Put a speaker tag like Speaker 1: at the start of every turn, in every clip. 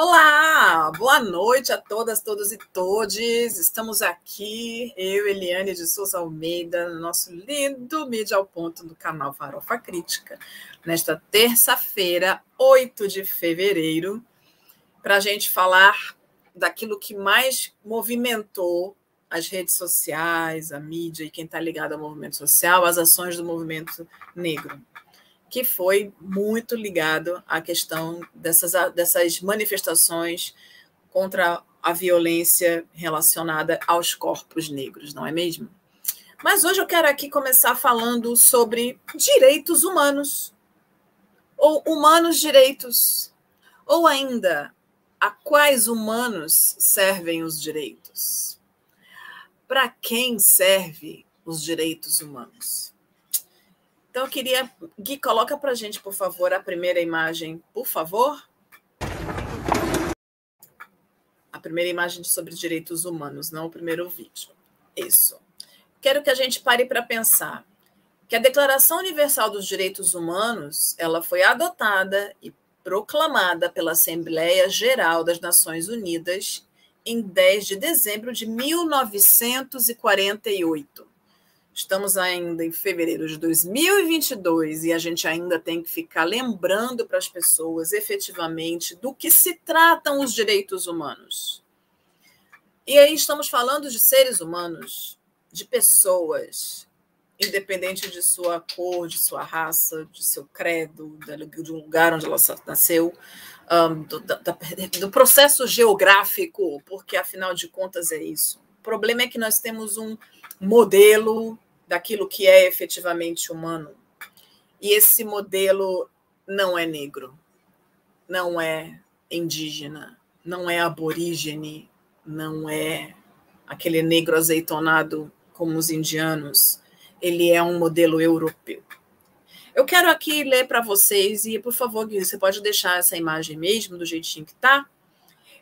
Speaker 1: Olá, boa noite a todas, todos e todes. Estamos aqui, eu, Eliane de Souza Almeida, no nosso lindo Mídia ao Ponto do canal Farofa Crítica, nesta terça-feira, 8 de fevereiro, para a gente falar daquilo que mais movimentou as redes sociais, a mídia e quem está ligado ao movimento social, as ações do movimento negro que foi muito ligado à questão dessas, dessas manifestações contra a violência relacionada aos corpos negros, não é mesmo? Mas hoje eu quero aqui começar falando sobre direitos humanos, ou humanos direitos, ou ainda a quais humanos servem os direitos? Para quem serve os direitos humanos? Então, eu queria. Gui, coloca para a gente, por favor, a primeira imagem, por favor. A primeira imagem sobre direitos humanos, não o primeiro vídeo. Isso. Quero que a gente pare para pensar que a Declaração Universal dos Direitos Humanos ela foi adotada e proclamada pela Assembleia Geral das Nações Unidas em 10 de dezembro de 1948. Estamos ainda em fevereiro de 2022 e a gente ainda tem que ficar lembrando para as pessoas efetivamente do que se tratam os direitos humanos. E aí estamos falando de seres humanos, de pessoas, independente de sua cor, de sua raça, de seu credo, do lugar onde ela nasceu, um, do, do processo geográfico, porque afinal de contas é isso. O problema é que nós temos um modelo daquilo que é efetivamente humano. E esse modelo não é negro, não é indígena, não é aborígene, não é aquele negro azeitonado como os indianos. Ele é um modelo europeu. Eu quero aqui ler para vocês, e por favor, você pode deixar essa imagem mesmo, do jeitinho que está.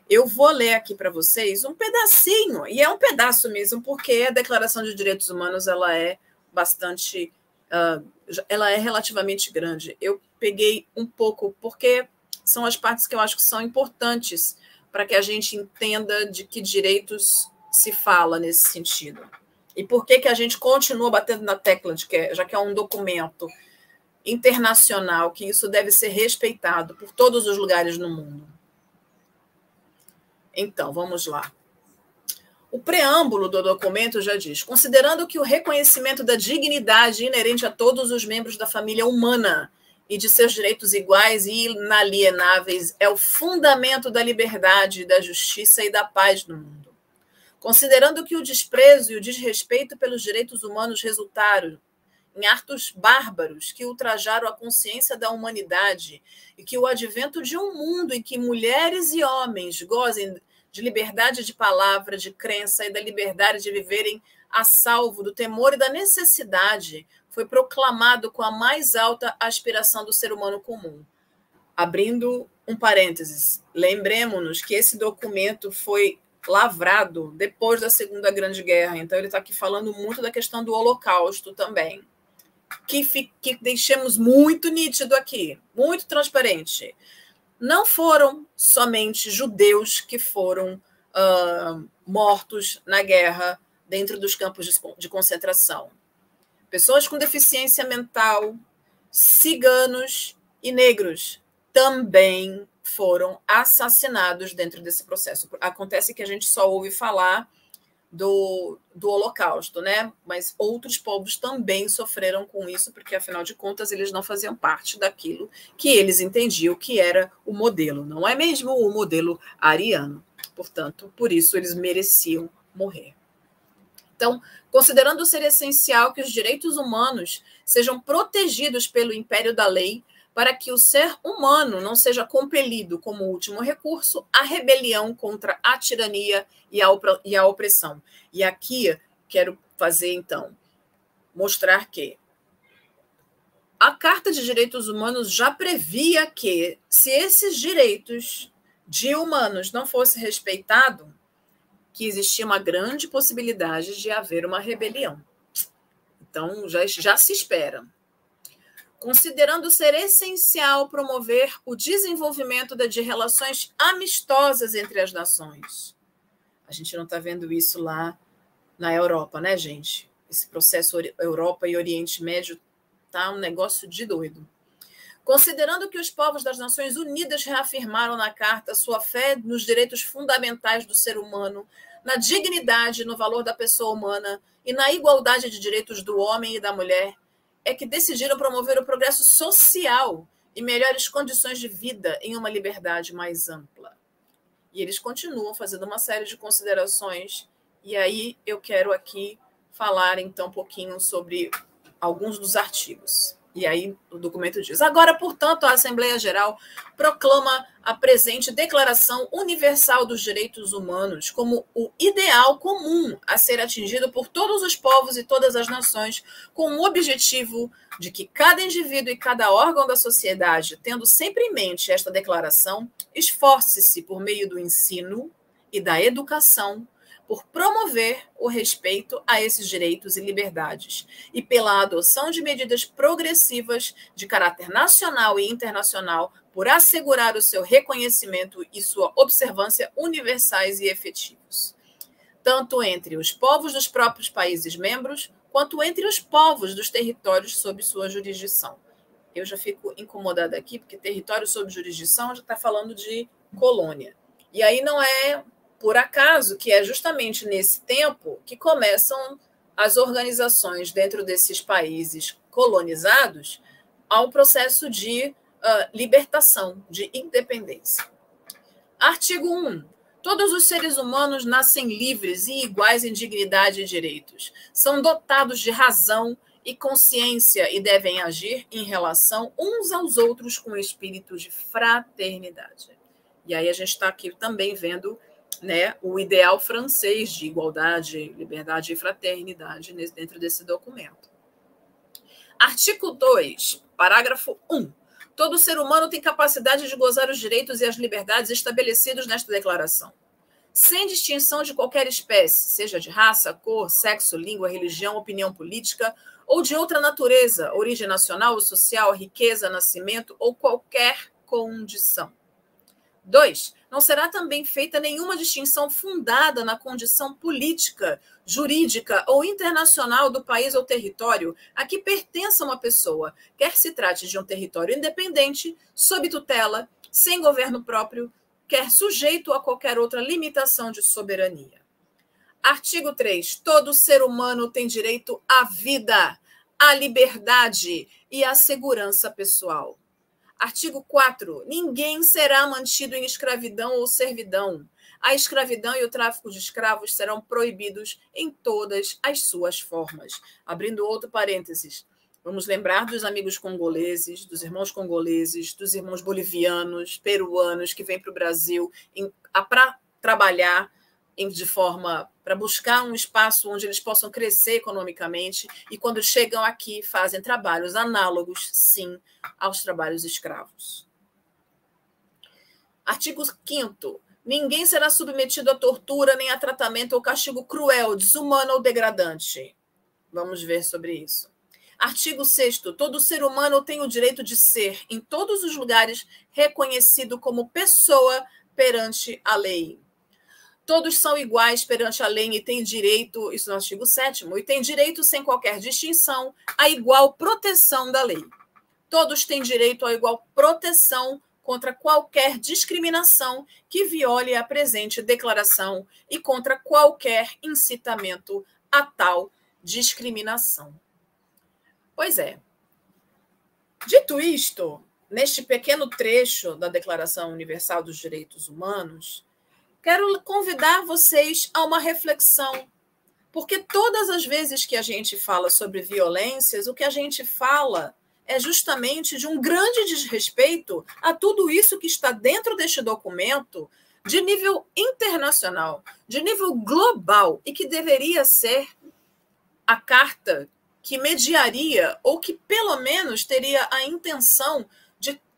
Speaker 1: Eu vou ler aqui para vocês um pedacinho, e é um pedaço mesmo, porque a Declaração de Direitos Humanos ela é bastante, uh, ela é relativamente grande. Eu peguei um pouco, porque são as partes que eu acho que são importantes para que a gente entenda de que direitos se fala nesse sentido. E por que, que a gente continua batendo na tecla de que, já que é um documento internacional, que isso deve ser respeitado por todos os lugares no mundo. Então, vamos lá. O preâmbulo do documento já diz: considerando que o reconhecimento da dignidade inerente a todos os membros da família humana e de seus direitos iguais e inalienáveis é o fundamento da liberdade, da justiça e da paz no mundo. Considerando que o desprezo e o desrespeito pelos direitos humanos resultaram em atos bárbaros que ultrajaram a consciência da humanidade e que o advento de um mundo em que mulheres e homens gozem de liberdade de palavra, de crença e da liberdade de viverem a salvo do temor e da necessidade, foi proclamado com a mais alta aspiração do ser humano comum. Abrindo um parênteses, lembremos-nos que esse documento foi lavrado depois da Segunda Grande Guerra, então ele está aqui falando muito da questão do Holocausto também. Que, que deixemos muito nítido aqui, muito transparente não foram somente judeus que foram uh, mortos na guerra dentro dos campos de, de concentração. Pessoas com deficiência mental, ciganos e negros também foram assassinados dentro desse processo. Acontece que a gente só ouve falar do, do Holocausto, né? Mas outros povos também sofreram com isso, porque afinal de contas eles não faziam parte daquilo que eles entendiam que era o modelo, não é mesmo o modelo ariano. Portanto, por isso eles mereciam morrer. Então, considerando ser essencial que os direitos humanos sejam protegidos pelo império da lei, para que o ser humano não seja compelido, como último recurso, à rebelião contra a tirania e a, e a opressão. E aqui quero fazer, então, mostrar que a Carta de Direitos Humanos já previa que, se esses direitos de humanos não fossem respeitados, que existia uma grande possibilidade de haver uma rebelião. Então, já, já se espera. Considerando ser essencial promover o desenvolvimento de relações amistosas entre as nações. A gente não está vendo isso lá na Europa, né, gente? Esse processo Europa e Oriente Médio tá um negócio de doido. Considerando que os povos das Nações Unidas reafirmaram na Carta sua fé nos direitos fundamentais do ser humano, na dignidade, no valor da pessoa humana e na igualdade de direitos do homem e da mulher, é que decidiram promover o progresso social e melhores condições de vida em uma liberdade mais ampla. E eles continuam fazendo uma série de considerações, e aí eu quero aqui falar então um pouquinho sobre alguns dos artigos. E aí o documento diz: agora, portanto, a Assembleia Geral proclama a presente Declaração Universal dos Direitos Humanos como o ideal comum a ser atingido por todos os povos e todas as nações, com o objetivo de que cada indivíduo e cada órgão da sociedade, tendo sempre em mente esta declaração, esforce-se por meio do ensino e da educação por promover o respeito a esses direitos e liberdades e pela adoção de medidas progressivas de caráter nacional e internacional por assegurar o seu reconhecimento e sua observância universais e efetivos, tanto entre os povos dos próprios países membros, quanto entre os povos dos territórios sob sua jurisdição. Eu já fico incomodada aqui, porque território sob jurisdição já está falando de colônia. E aí não é por acaso que é justamente nesse tempo que começam as organizações dentro desses países colonizados ao processo de uh, libertação, de independência. Artigo 1. Todos os seres humanos nascem livres e iguais em dignidade e direitos. São dotados de razão e consciência e devem agir em relação uns aos outros com espírito de fraternidade. E aí a gente está aqui também vendo né, o ideal francês de igualdade, liberdade e fraternidade dentro desse documento. Artigo 2, parágrafo 1. Todo ser humano tem capacidade de gozar os direitos e as liberdades estabelecidos nesta declaração, sem distinção de qualquer espécie, seja de raça, cor, sexo, língua, religião, opinião política ou de outra natureza, origem nacional ou social, riqueza, nascimento ou qualquer condição. 2. Não será também feita nenhuma distinção fundada na condição política, jurídica ou internacional do país ou território a que pertença uma pessoa, quer se trate de um território independente, sob tutela, sem governo próprio, quer sujeito a qualquer outra limitação de soberania. Artigo 3. Todo ser humano tem direito à vida, à liberdade e à segurança pessoal. Artigo 4. Ninguém será mantido em escravidão ou servidão. A escravidão e o tráfico de escravos serão proibidos em todas as suas formas. Abrindo outro parênteses. Vamos lembrar dos amigos congoleses, dos irmãos congoleses, dos irmãos bolivianos, peruanos que vêm para o Brasil para trabalhar de forma para buscar um espaço onde eles possam crescer economicamente e quando chegam aqui fazem trabalhos análogos, sim, aos trabalhos escravos. Artigo 5 Ninguém será submetido a tortura, nem a tratamento ou castigo cruel, desumano ou degradante. Vamos ver sobre isso. Artigo 6 Todo ser humano tem o direito de ser, em todos os lugares, reconhecido como pessoa perante a lei. Todos são iguais perante a lei e têm direito, isso no artigo 7 e têm direito, sem qualquer distinção, à igual proteção da lei. Todos têm direito à igual proteção contra qualquer discriminação que viole a presente declaração e contra qualquer incitamento a tal discriminação. Pois é. Dito isto, neste pequeno trecho da Declaração Universal dos Direitos Humanos, quero convidar vocês a uma reflexão. Porque todas as vezes que a gente fala sobre violências, o que a gente fala é justamente de um grande desrespeito a tudo isso que está dentro deste documento, de nível internacional, de nível global, e que deveria ser a carta que mediaria, ou que pelo menos teria a intenção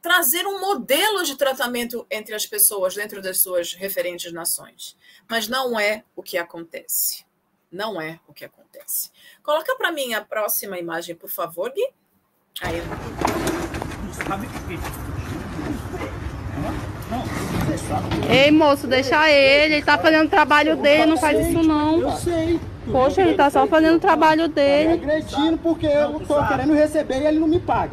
Speaker 1: trazer um modelo de tratamento entre as pessoas dentro das suas referentes nações. Mas não é o que acontece. Não é o que acontece. Coloca para mim a próxima imagem, por favor, Gui. Aí.
Speaker 2: Sabe o que
Speaker 3: Ei, moço, deixa ele. Ele tá fazendo o trabalho dele, não faz isso não.
Speaker 4: Eu sei.
Speaker 3: Poxa, ele tá só fazendo o trabalho
Speaker 4: Tá me
Speaker 3: dele.
Speaker 4: agredindo porque eu tô querendo receber e ele não me paga.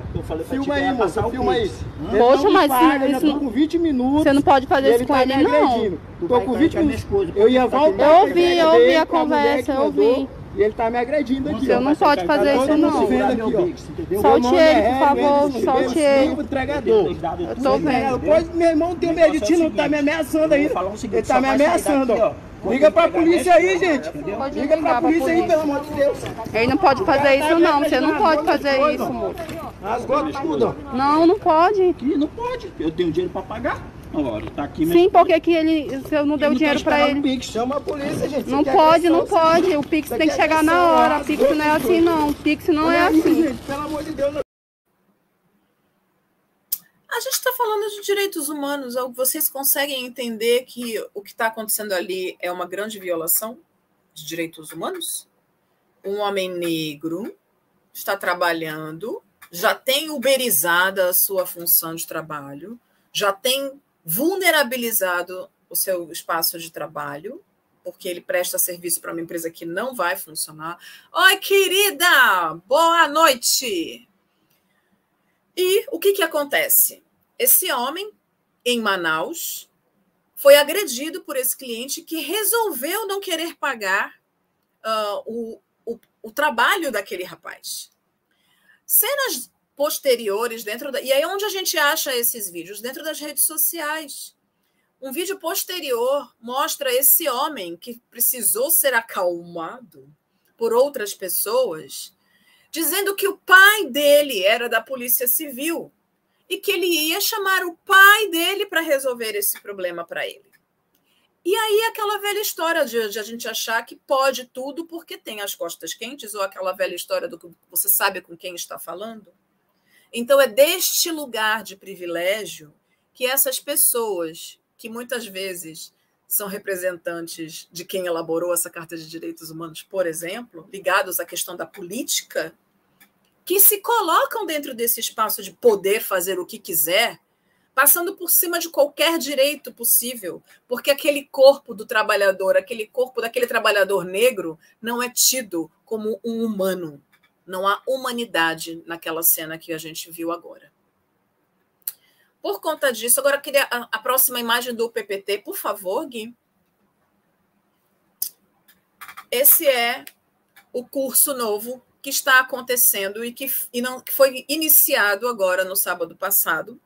Speaker 4: Filma aí, moça, filma aí.
Speaker 3: Poxa, mas
Speaker 4: paga,
Speaker 3: isso
Speaker 4: tô com 20 minutos.
Speaker 3: Você não pode fazer isso com
Speaker 4: tá
Speaker 3: ele, não.
Speaker 4: Tô com
Speaker 2: cair
Speaker 4: 20
Speaker 2: com a minha
Speaker 4: minutos. Eu ia
Speaker 2: tá
Speaker 4: voltar.
Speaker 3: Eu ouvi, eu ouvi a conversa, eu ouvi.
Speaker 4: E ele tá me agredindo aqui,
Speaker 3: Você
Speaker 4: ó.
Speaker 3: não pode fazer
Speaker 4: Tá
Speaker 3: isso, não.
Speaker 4: vendo aqui?
Speaker 3: Solte ele,
Speaker 4: é
Speaker 3: por favor, solte
Speaker 4: eu
Speaker 3: ele.
Speaker 4: entregador.
Speaker 3: Eu tô vendo.
Speaker 4: Pois, meu irmão, tem medo de ti, não tá me ameaçando aí. Ele tá me ameaçando, ó. Liga pra polícia aí, gente.
Speaker 3: Pode
Speaker 4: Liga pra polícia aí, pelo amor de Deus.
Speaker 3: Ele não pode fazer isso, não. Você não pode fazer isso, moço.
Speaker 4: Rasgou tudo, ó.
Speaker 3: Não, não pode.
Speaker 2: Aqui não pode. Eu tenho dinheiro pra pagar. Olha, tá aqui
Speaker 3: Sim, porque que ele. Você não deu
Speaker 4: tá
Speaker 3: dinheiro pra ele.
Speaker 4: o Pix, chama a polícia, gente.
Speaker 3: Não
Speaker 4: é
Speaker 3: pode, não pode. O Pix tem que
Speaker 4: é
Speaker 3: chegar na hora. Pix não é assim, não. O Pix não é assim.
Speaker 4: pelo amor de Deus.
Speaker 1: Gente está falando de direitos humanos. Vocês conseguem entender que o que está acontecendo ali é uma grande violação de direitos humanos? Um homem negro está trabalhando, já tem uberizada a sua função de trabalho, já tem vulnerabilizado o seu espaço de trabalho, porque ele presta serviço para uma empresa que não vai funcionar. Oi, querida! Boa noite! E o que, que acontece? Esse homem, em Manaus, foi agredido por esse cliente que resolveu não querer pagar uh, o, o, o, trabalho daquele rapaz. Cenas posteriores dentro da. E aí, onde a gente acha esses vídeos? Dentro das redes sociais. Um vídeo posterior mostra esse homem que precisou ser acalmado por outras pessoas, dizendo que o pai dele era da Polícia Civil e que ele ia chamar o pai dele para resolver esse problema para ele. E aí aquela velha história de, de, a gente achar que pode tudo porque tem as costas quentes, ou aquela velha história do que você sabe com quem está falando. Então é deste lugar de privilégio que essas pessoas, que muitas vezes são representantes de quem elaborou essa Carta de Direitos Humanos, por exemplo, ligados à questão da política, que se colocam dentro desse espaço de poder fazer o que quiser, passando por cima de qualquer direito possível, porque aquele corpo do trabalhador, aquele corpo daquele trabalhador negro, não é tido como um humano. Não há humanidade naquela cena que a gente viu agora. Por conta disso, agora eu queria a, a próxima imagem do PPT, por favor, Gui. Esse é o curso novo que está acontecendo e que, e não, que foi iniciado agora no sábado passado,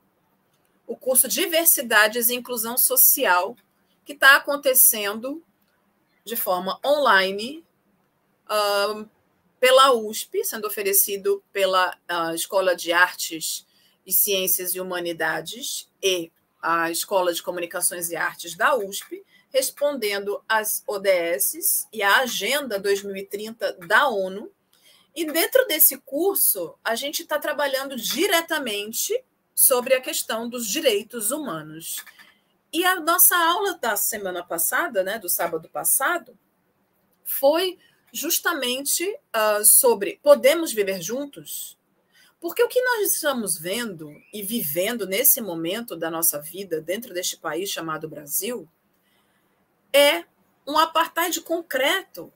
Speaker 1: o curso Diversidades e Inclusão Social, que está acontecendo de forma online uh, pela USP, sendo oferecido pela uh, Escola de Artes e Ciências e Humanidades e a Escola de Comunicações e Artes da USP, respondendo às ODSs e à Agenda 2030 da ONU, e dentro desse curso, a gente está trabalhando diretamente sobre a questão dos direitos humanos. E a nossa aula da semana passada, né, do sábado passado, foi justamente uh, sobre podemos viver juntos? Porque o que nós estamos vendo e vivendo nesse momento da nossa vida dentro deste país chamado Brasil é um apartheid concreto,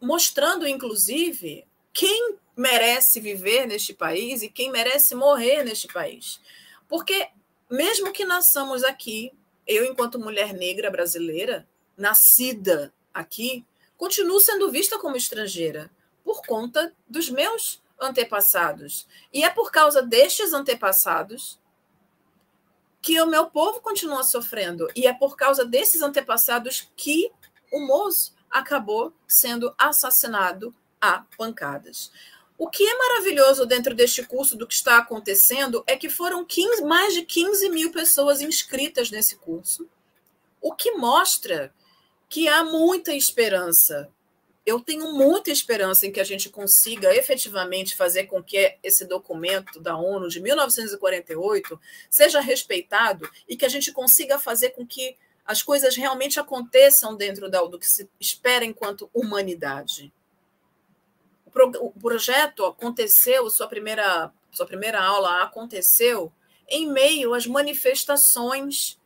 Speaker 1: mostrando inclusive quem merece viver neste país e quem merece morrer neste país. Porque, mesmo que nasçamos aqui, eu, enquanto mulher negra brasileira, nascida aqui, continuo sendo vista como estrangeira por conta dos meus antepassados. E é por causa destes antepassados que o meu povo continua sofrendo. E é por causa desses antepassados que o moço acabou sendo assassinado a pancadas. O que é maravilhoso dentro deste curso do que está acontecendo é que foram 15, mais de 15 mil pessoas inscritas nesse curso, o que mostra que há muita esperança. Eu tenho muita esperança em que a gente consiga efetivamente fazer com que esse documento da ONU de 1948 seja respeitado e que a gente consiga fazer com que as coisas realmente aconteçam dentro do que se espera enquanto humanidade o projeto aconteceu, sua primeira sua primeira aula aconteceu em meio às manifestações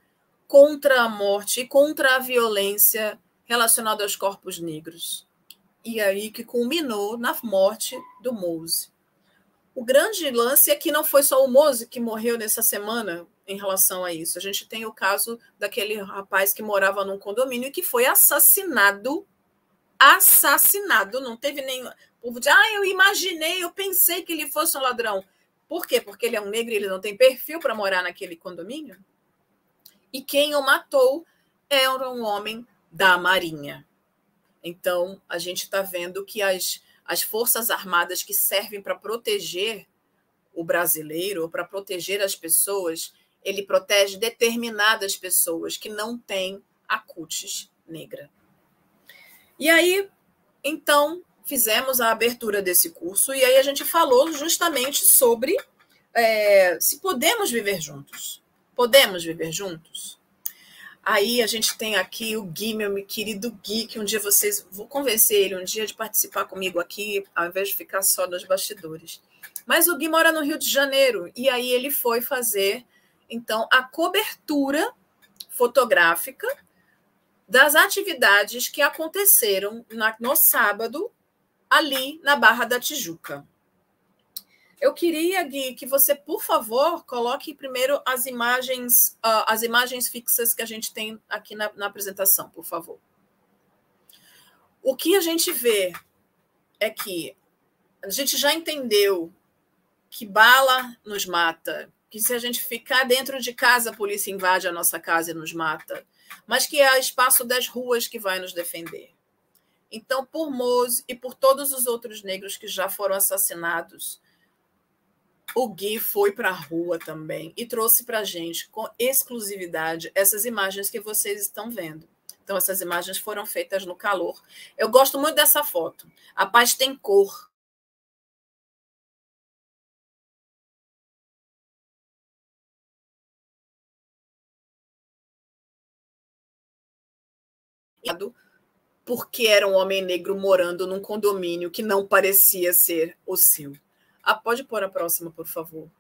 Speaker 1: contra a morte e contra a violência relacionada aos corpos negros. E aí que culminou na morte do Mose. O grande lance é que não foi só o Mose que morreu nessa semana em relação a isso. A gente tem o caso daquele rapaz que morava num condomínio e que foi assassinado. Assassinado, não teve nem. O povo diz, ah, eu imaginei, eu pensei que ele fosse um ladrão. Por quê? Porque ele é um negro e ele não tem perfil para morar naquele condomínio? E quem o matou era um homem da Marinha. Então, a gente está vendo que as, as forças armadas que servem para proteger o brasileiro, para proteger as pessoas, ele protege determinadas pessoas que não têm a negra. E aí, então, fizemos a abertura desse curso e aí a gente falou justamente sobre é, se podemos viver juntos. Podemos viver juntos? Aí a gente tem aqui o Gui, meu querido Gui, que um dia vocês. Vou convencer ele um dia de participar comigo aqui, ao invés de ficar só nos bastidores. Mas o Gui mora no Rio de Janeiro, e aí ele foi fazer, então, a cobertura fotográfica das atividades que aconteceram na, no sábado ali na Barra da Tijuca. Eu queria, Gui, que você, por favor, coloque primeiro as imagens, uh, as imagens fixas que a gente tem aqui na, na apresentação, por favor. O que a gente vê é que a gente já entendeu que bala nos mata, que se a gente ficar dentro de casa, a polícia invade a nossa casa e nos mata, mas que é o espaço das ruas que vai nos defender. Então, por Mose e por todos os outros negros que já foram assassinados, o Gui foi para a rua também e trouxe para a gente, com exclusividade, essas imagens que vocês estão vendo. Então, essas imagens foram feitas no calor. Eu gosto muito dessa foto. A paz tem cor. Porque era um homem negro morando num condomínio que não parecia ser o seu. Ah, pode pôr a próxima, por favor.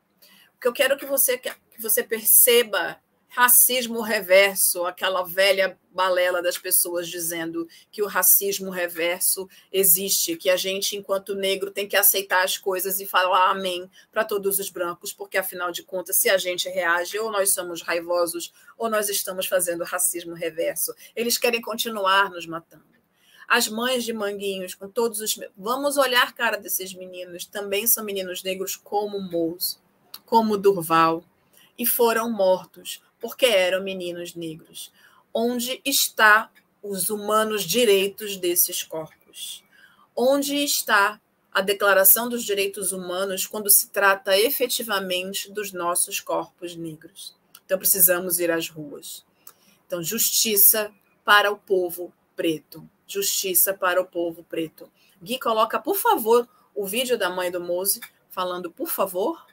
Speaker 1: Porque eu quero que você, que você perceba racismo reverso, aquela velha balela das pessoas dizendo que o racismo reverso existe, que a gente, enquanto negro, tem que aceitar as coisas e falar amém para todos os brancos, porque afinal de contas, se a gente reage, ou nós somos raivosos, ou nós estamos fazendo racismo reverso. Eles querem continuar nos matando as mães de Manguinhos, com todos os. Vamos olhar a cara desses meninos, também são meninos negros como Mousse, como Durval, e foram mortos porque eram meninos negros. Onde está os humanos direitos desses corpos? Onde está a Declaração dos Direitos Humanos quando se trata efetivamente dos nossos corpos negros? Então precisamos ir às ruas. Então, justiça para o povo preto justiça para o povo preto. Gui, coloca, por favor, o vídeo da mãe do Mose falando, por favor.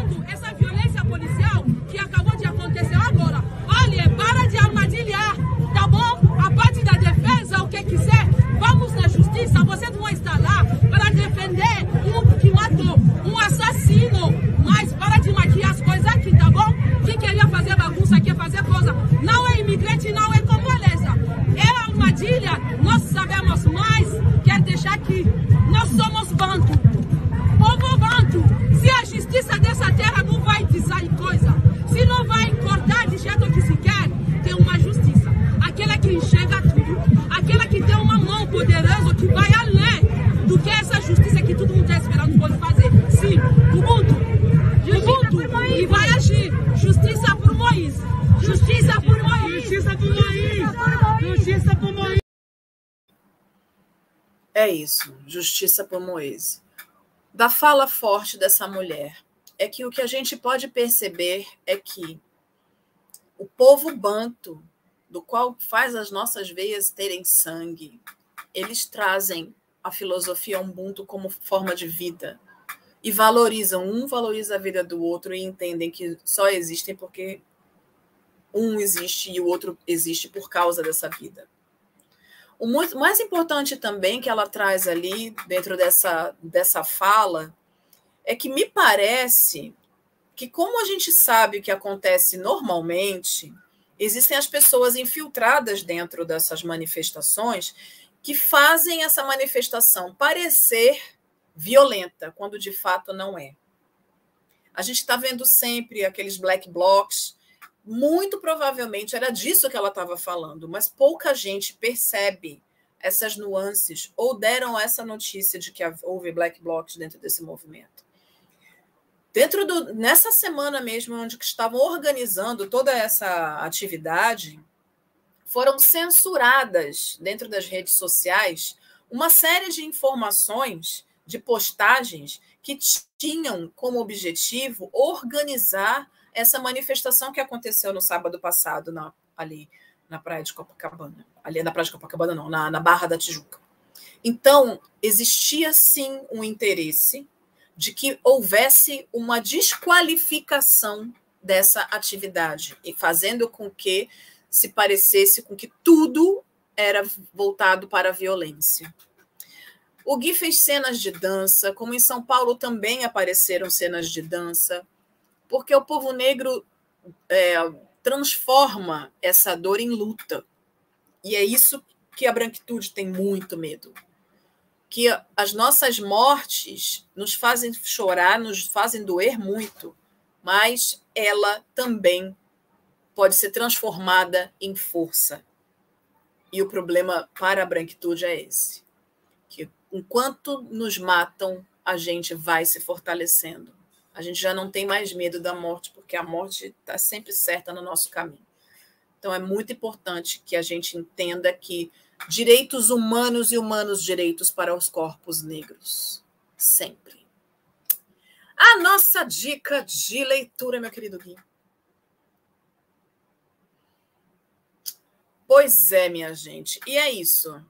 Speaker 5: Vivenciando essa violência policial que acabou de acontecer agora. Olha, para de armadilhar, tá bom? A parte da defesa, o que quiser, vamos na justiça. Vocês vão estar lá para defender um que matou, um assassino de maquiar as coisas aqui, tá bom? Quem queria fazer bagunça aqui, fazer coisa. Não é imigrante, não é congolesa. É armadilha, nós sabemos mais. Quer deixar aqui. Nós somos banto. Justiça dessa terra não vai dizer coisa, se não vai cortar de jeito que se quer, tem uma justiça. Aquela que enxerga tudo, aquela que tem uma mão poderosa que vai além do que essa justiça que todo mundo está esperando pode fazer. Sim, Ubuntu, e vai agir. Justiça por Moisés. Justiça por Moisés. Justiça por Moisés. Justiça por Moisés.
Speaker 1: É isso, justiça por Moisés. Da fala forte dessa mulher é que o que a gente pode perceber é que o povo banto, do qual faz as nossas veias terem sangue, eles trazem a filosofia Ubuntu como forma de vida e valorizam um valoriza a vida do outro e entendem que só existem porque um existe e o outro existe por causa dessa vida. O mais importante também que ela traz ali, dentro dessa, dessa fala, é que me parece que, como a gente sabe o que acontece normalmente, existem as pessoas infiltradas dentro dessas manifestações que fazem essa manifestação parecer violenta, quando de fato não é. A gente está vendo sempre aqueles black blocs. Muito provavelmente era disso que ela estava falando, mas pouca gente percebe essas nuances ou deram essa notícia de que houve black blocs dentro desse movimento. Dentro do nessa semana mesmo onde estavam organizando toda essa atividade, foram censuradas dentro das redes sociais uma série de informações, de postagens que tinham como objetivo organizar essa manifestação que aconteceu no sábado passado na, ali na praia de Copacabana. Ali na praia de Copacabana, não, na, na Barra da Tijuca. Então, existia sim um interesse de que houvesse uma desqualificação dessa atividade e fazendo com que se parecesse com que tudo era voltado para a violência. O Gui fez cenas de dança, como em São Paulo também apareceram cenas de dança, porque o povo negro é, transforma essa dor em luta. E é isso que a branquitude tem muito medo. Que as nossas mortes nos fazem chorar, nos fazem doer muito, mas ela também pode ser transformada em força. E o problema para a branquitude é esse enquanto nos matam, a gente vai se fortalecendo. A gente já não tem mais medo da morte, porque a morte está sempre certa no nosso caminho. Então, é muito importante que a gente entenda que direitos humanos e humanos direitos para os corpos negros. Sempre. A nossa dica de leitura, meu querido Gui. Pois é, minha gente. E é isso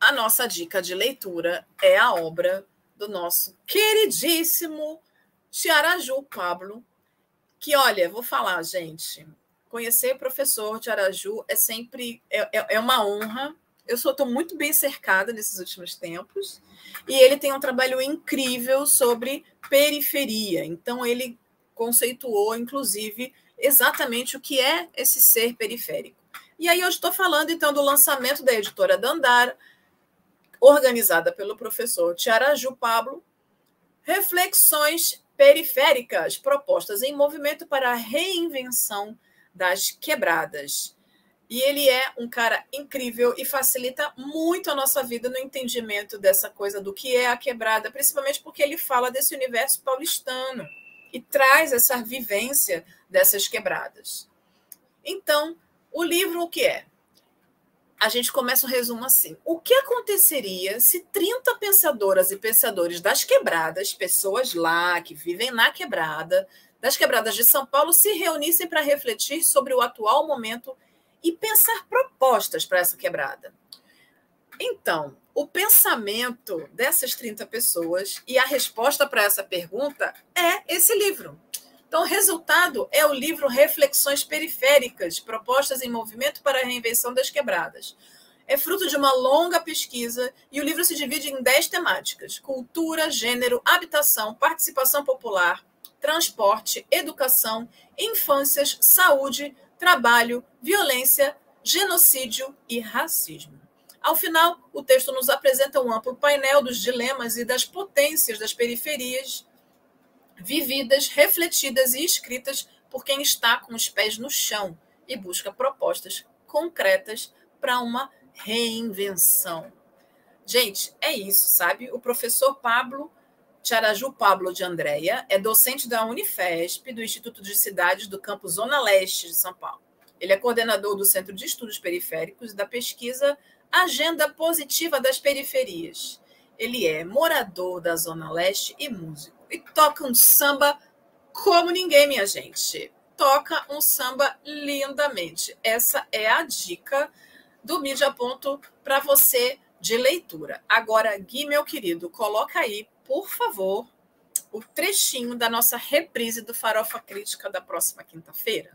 Speaker 1: a nossa dica de leitura é a obra do nosso queridíssimo Tiaraju Pablo, que, olha, vou falar, gente, conhecer o professor Tiaraju é sempre é, é, é uma honra. Eu estou muito bem cercada nesses últimos tempos. E ele tem um trabalho incrível sobre periferia. Então, ele conceituou, inclusive, exatamente o que é esse ser periférico. E aí eu estou falando, então, do lançamento da editora Dandara, organizada pelo professor Tiaraju Pablo, reflexões periféricas propostas em movimento para a reinvenção das quebradas. E ele é um cara incrível e facilita muito a nossa vida no entendimento dessa coisa do que é a quebrada, principalmente porque ele fala desse universo paulistano e traz essa vivência dessas quebradas. Então, o livro o que é? a gente começa um resumo assim. O que aconteceria se 30 pensadoras e pensadores das quebradas, pessoas lá que vivem na quebrada, das quebradas de São Paulo, se reunissem para refletir sobre o atual momento e pensar propostas para essa quebrada? Então, o pensamento dessas 30 pessoas e a resposta para essa pergunta é esse livro. Então, o resultado é o livro Reflexões Periféricas, Propostas em Movimento para a Reinvenção das Quebradas. É fruto de uma longa pesquisa e o livro se divide em dez temáticas: cultura, gênero, habitação, participação popular, transporte, educação, infâncias, saúde, trabalho, violência, genocídio e racismo. Ao final, o texto nos apresenta um amplo painel dos dilemas e das potências das periferias vividas, refletidas e escritas por quem está com os pés no chão e busca propostas concretas para uma reinvenção. Gente, é isso, sabe? O professor Pablo Tiaraju Pablo de Andréia é docente da Unifesp, do Instituto de Cidades do Campo Zona Leste de São Paulo. Ele é coordenador do Centro de Estudos Periféricos e da pesquisa Agenda Positiva das Periferias. Ele é morador da Zona Leste e músico e toca um samba como ninguém, minha gente. Toca um samba lindamente. Essa é a dica do Mídia Ponto para você de leitura. Agora, Gui, meu querido, coloca aí, por favor, o trechinho da nossa reprise do Farofa Crítica da próxima quinta-feira.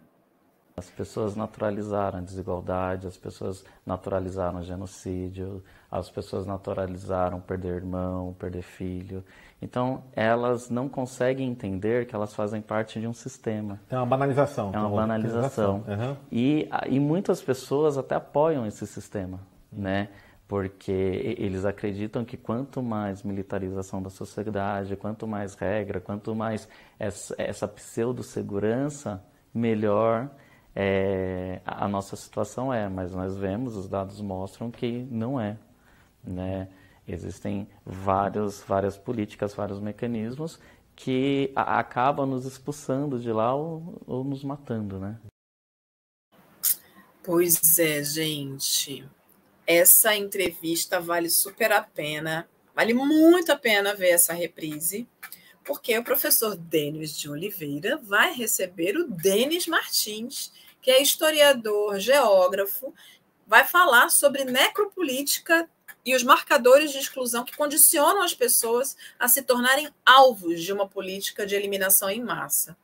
Speaker 6: As pessoas naturalizaram a desigualdade, as pessoas naturalizaram o genocídio, as pessoas naturalizaram perder irmão, perder filho. Então, elas não conseguem entender que elas fazem parte de um sistema.
Speaker 7: É uma banalização.
Speaker 6: É uma banalização. Uhum. E, e muitas pessoas até apoiam esse sistema, né? Porque eles acreditam que quanto mais militarização da sociedade, quanto mais regra, quanto mais essa, essa pseudo-segurança, melhor é, a nossa situação é, mas nós vemos, os dados mostram que não é. Né? Existem vários, várias políticas, vários mecanismos que a, acabam nos expulsando de lá ou, ou nos matando, né?
Speaker 1: Pois é, gente. Essa entrevista vale super a pena, vale muito a pena ver essa reprise, porque o professor Denis de Oliveira vai receber o Denis Martins, que é historiador, geógrafo, vai falar sobre necropolítica e os marcadores de exclusão que condicionam as pessoas a se tornarem alvos de uma política de eliminação em massa.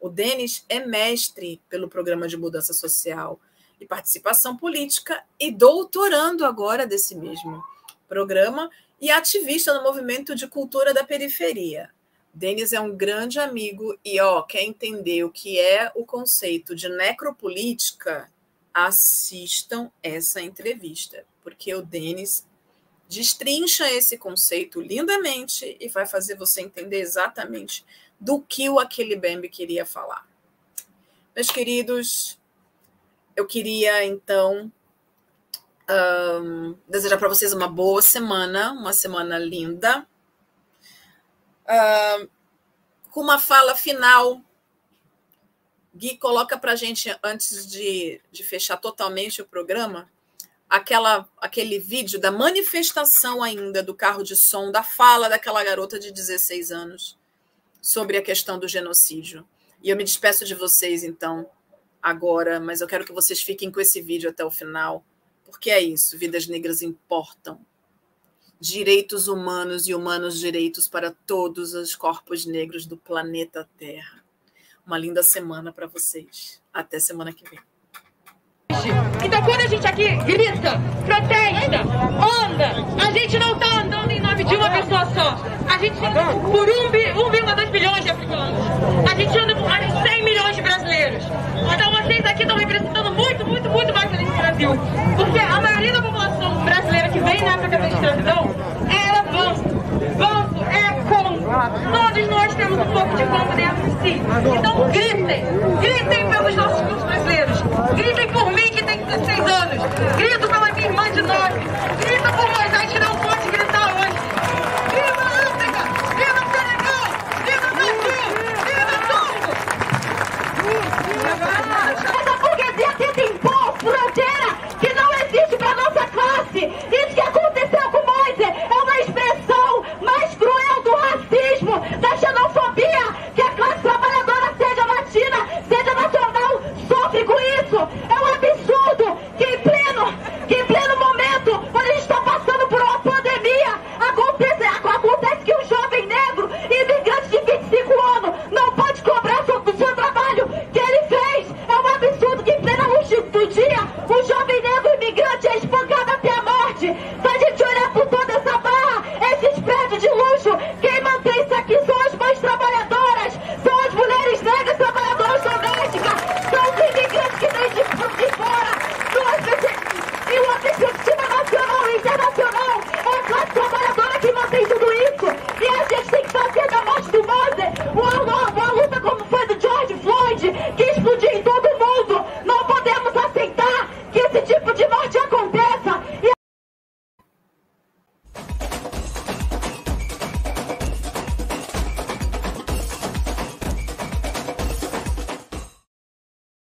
Speaker 1: O Denis é mestre pelo Programa de Mudança Social Participação Política e doutorando agora desse mesmo programa e ativista no movimento de cultura da periferia. Denis é um grande amigo e ó, quer entender o que é o conceito de necropolítica? Assistam essa entrevista, porque o Denis destrincha esse conceito lindamente e vai fazer você entender exatamente do que o Aquele Bembe queria falar. Meus queridos, eu queria então um, desejar para vocês uma boa semana, uma semana linda uh, com uma fala final. Gui, coloca para a gente, antes de, de fechar totalmente o programa, aquela, aquele vídeo da manifestação ainda do carro de som, da fala daquela garota de 16 anos sobre a questão do genocídio. E eu me despeço de vocês, então, agora, mas eu quero que vocês fiquem com esse vídeo até o final, porque é isso: vidas negras importam direitos humanos e humanos direitos para todos os corpos negros do planeta Terra. Uma linda semana para vocês. Até semana que vem.
Speaker 8: Então, quando a gente aqui grita, protesta, anda, a gente não está andando em nome de uma pessoa só. A gente anda por 1,2 bilhões de africanos. A gente anda por mais de 100 milhões de brasileiros. Então, vocês aqui estão representando muito, muito, muito mais que esse Brasil. Porque a maioria da população brasileira que vem na África da escravidão era banco. Banco é como. Todos nós temos um pouco de banco dentro de si. Então, gritem. Gritem pelos nossos cursos brasileiros. Gritem por mim, que tem 16 anos. Grito pela minha irmã de 9. Grita por nós,